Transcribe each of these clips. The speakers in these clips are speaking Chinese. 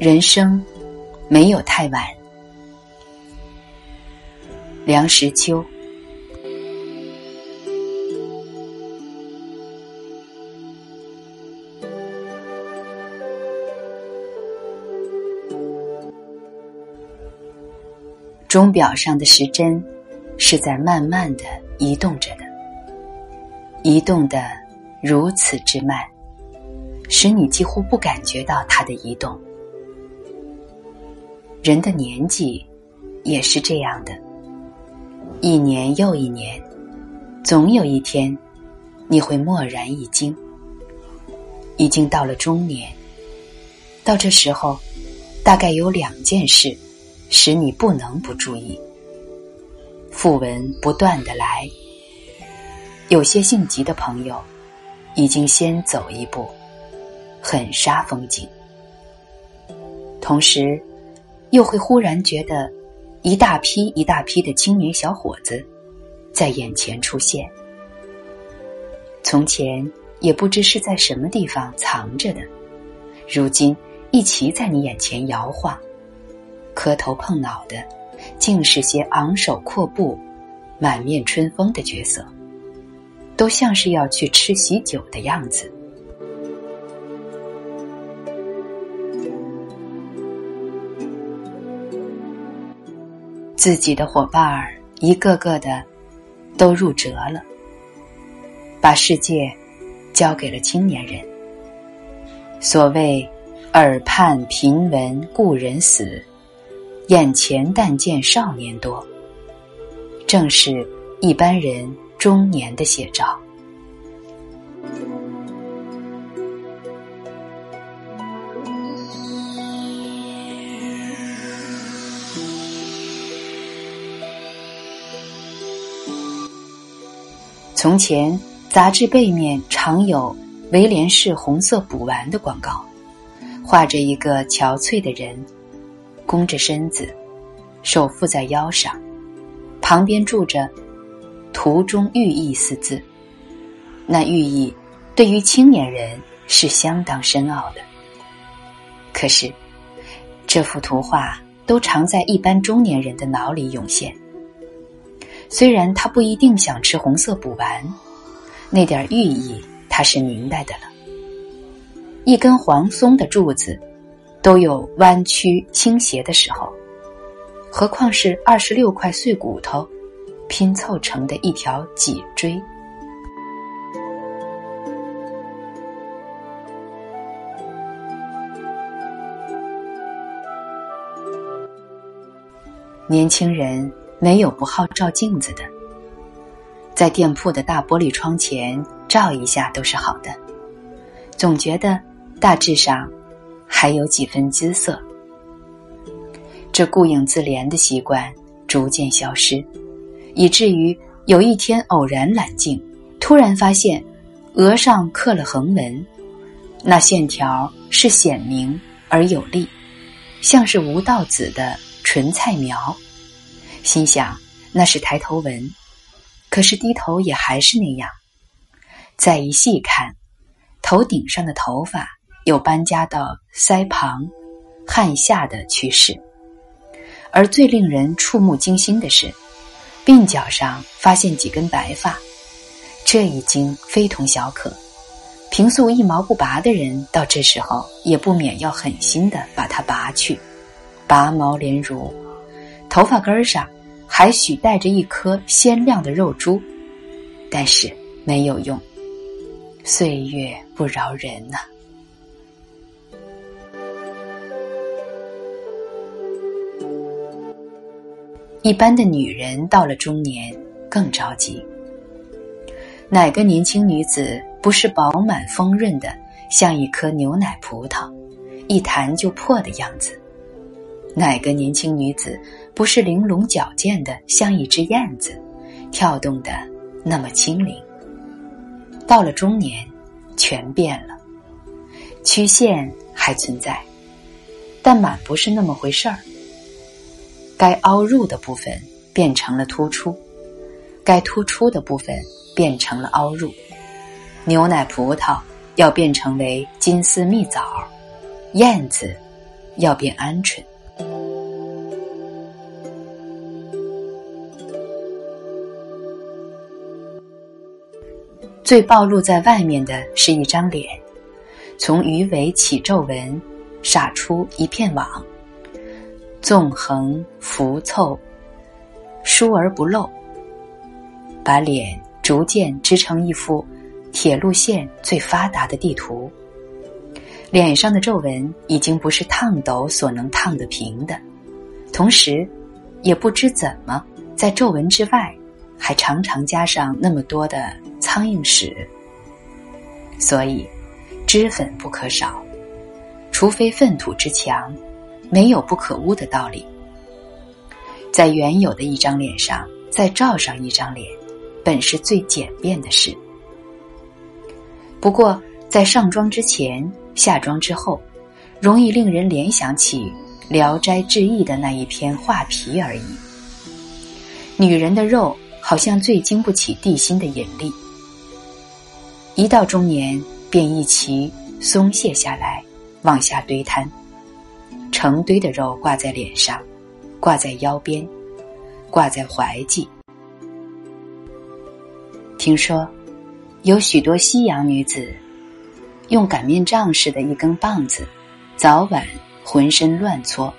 人生没有太晚。梁实秋。钟表上的时针是在慢慢的移动着的，移动的如此之慢，使你几乎不感觉到它的移动。人的年纪也是这样的，一年又一年，总有一天你会蓦然一惊，已经到了中年。到这时候，大概有两件事。使你不能不注意。讣文不断的来，有些性急的朋友已经先走一步，很煞风景。同时，又会忽然觉得一大批一大批的青年小伙子在眼前出现。从前也不知是在什么地方藏着的，如今一齐在你眼前摇晃。磕头碰脑的，竟是些昂首阔步、满面春风的角色，都像是要去吃喜酒的样子。自己的伙伴儿一个个的都入辙了，把世界交给了青年人。所谓耳畔频闻故人死。眼前但见少年多，正是一般人中年的写照。从前，杂志背面常有威廉士红色补丸的广告，画着一个憔悴的人。弓着身子，手负在腰上，旁边住着“图中寓意”四字。那寓意对于青年人是相当深奥的。可是，这幅图画都常在一般中年人的脑里涌现。虽然他不一定想吃红色补丸，那点寓意他是明白的了。一根黄松的柱子。都有弯曲倾斜的时候，何况是二十六块碎骨头拼凑成的一条脊椎？年轻人没有不好照镜子的，在店铺的大玻璃窗前照一下都是好的，总觉得大致上。还有几分姿色，这顾影自怜的习惯逐渐消失，以至于有一天偶然揽镜，突然发现额上刻了横纹，那线条是显明而有力，像是吴道子的纯菜苗。心想那是抬头纹，可是低头也还是那样。再一细看，头顶上的头发。有搬家到腮旁、汗下的趋势，而最令人触目惊心的是，鬓角上发现几根白发，这已经非同小可。平素一毛不拔的人，到这时候也不免要狠心的把它拔去，拔毛连如，头发根上还许带着一颗鲜亮的肉珠，但是没有用，岁月不饶人呐。一般的女人到了中年更着急。哪个年轻女子不是饱满丰润的，像一颗牛奶葡萄，一弹就破的样子？哪个年轻女子不是玲珑矫健的，像一只燕子，跳动的那么轻灵？到了中年，全变了，曲线还存在，但满不是那么回事儿。该凹入的部分变成了突出，该突出的部分变成了凹入。牛奶葡萄要变成为金丝蜜枣，燕子要变鹌鹑。最暴露在外面的是一张脸，从鱼尾起皱纹，撒出一片网，纵横浮凑，疏而不漏，把脸逐渐织成一幅铁路线最发达的地图。脸上的皱纹已经不是烫斗所能烫得平的，同时，也不知怎么在皱纹之外，还常常加上那么多的。苍蝇屎，所以脂粉不可少，除非粪土之强，没有不可污的道理。在原有的一张脸上再罩上一张脸，本是最简便的事。不过在上妆之前、下妆之后，容易令人联想起《聊斋志异》的那一篇画皮而已。女人的肉好像最经不起地心的引力。一到中年，便一齐松懈下来，往下堆摊，成堆的肉挂在脸上，挂在腰边，挂在怀际。听说，有许多西洋女子，用擀面杖似的一根棒子，早晚浑身乱搓，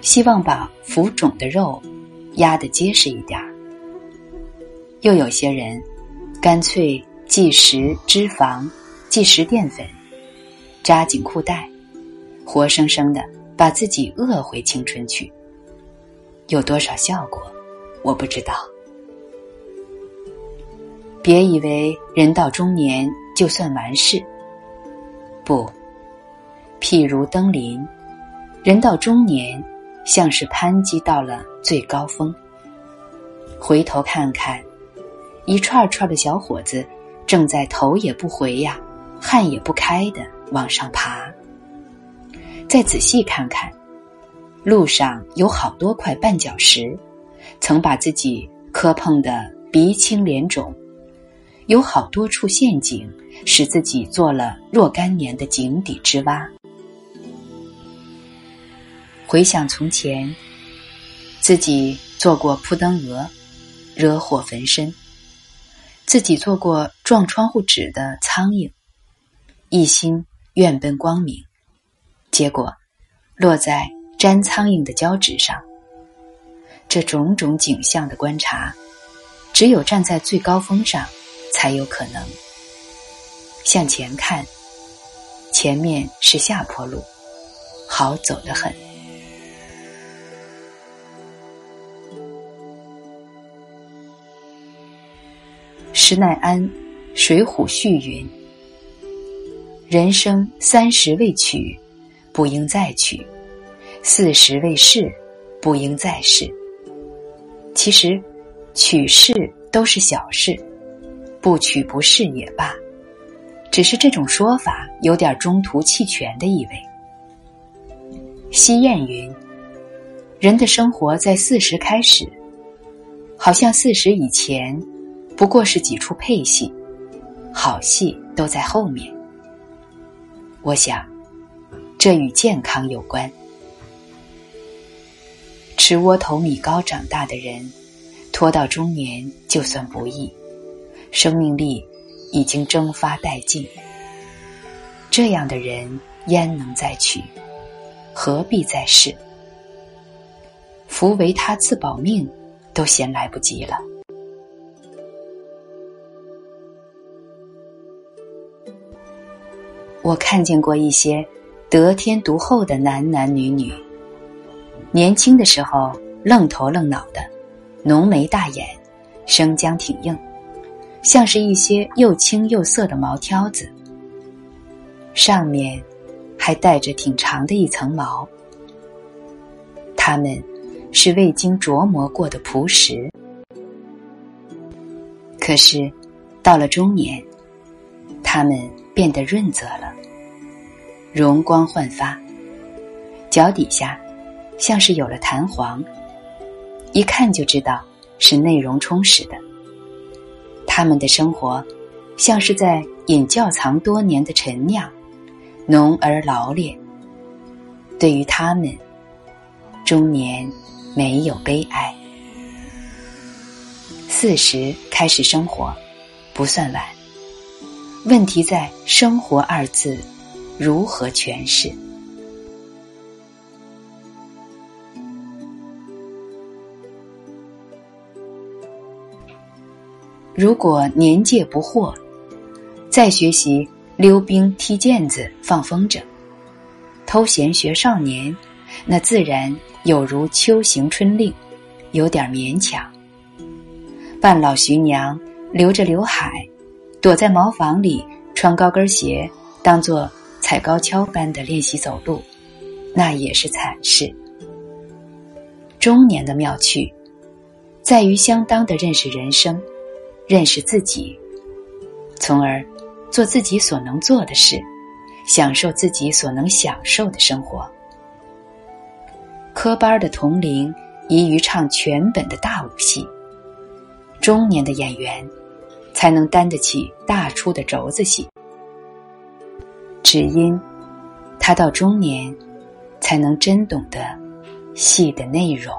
希望把浮肿的肉压得结实一点儿。又有些人，干脆。忌食脂肪，忌食淀粉，扎紧裤带，活生生的把自己饿回青春去。有多少效果，我不知道。别以为人到中年就算完事。不，譬如登临，人到中年，像是攀及到了最高峰。回头看看，一串串的小伙子。正在头也不回呀，汗也不开的往上爬。再仔细看看，路上有好多块绊脚石，曾把自己磕碰得鼻青脸肿；有好多处陷阱，使自己做了若干年的井底之蛙。回想从前，自己做过扑灯蛾，惹火焚身。自己做过撞窗户纸的苍蝇，一心愿奔光明，结果落在粘苍蝇的胶纸上。这种种景象的观察，只有站在最高峰上才有可能。向前看，前面是下坡路，好走得很。施耐庵《水浒序》云：“人生三十未娶，不应再娶；四十未仕，不应再仕。”其实，娶仕都是小事，不娶不仕也罢。只是这种说法有点中途弃权的意味。西谚云：“人的生活在四十开始，好像四十以前。”不过是几出配戏，好戏都在后面。我想，这与健康有关。吃窝头米糕长大的人，拖到中年就算不易，生命力已经蒸发殆尽。这样的人焉能再娶？何必再试？福为他自保命，都嫌来不及了。我看见过一些得天独厚的男男女女，年轻的时候愣头愣脑的，浓眉大眼，生姜挺硬，像是一些又青又涩的毛挑子，上面还带着挺长的一层毛。他们是未经琢磨过的朴实，可是到了中年，他们。变得润泽了，容光焕发，脚底下像是有了弹簧，一看就知道是内容充实的。他们的生活像是在饮窖藏多年的陈酿，浓而老练。对于他们，中年没有悲哀。四十开始生活，不算晚。问题在“生活”二字如何诠释？如果年届不惑，再学习溜冰、踢毽子、放风筝，偷闲学少年，那自然有如秋行春令，有点勉强。半老徐娘留着刘海。躲在茅房里穿高跟鞋，当做踩高跷般的练习走路，那也是惨事。中年的妙趣，在于相当的认识人生，认识自己，从而做自己所能做的事，享受自己所能享受的生活。科班的同龄宜于唱全本的大武戏，中年的演员。才能担得起大出的轴子戏，只因他到中年，才能真懂得戏的内容。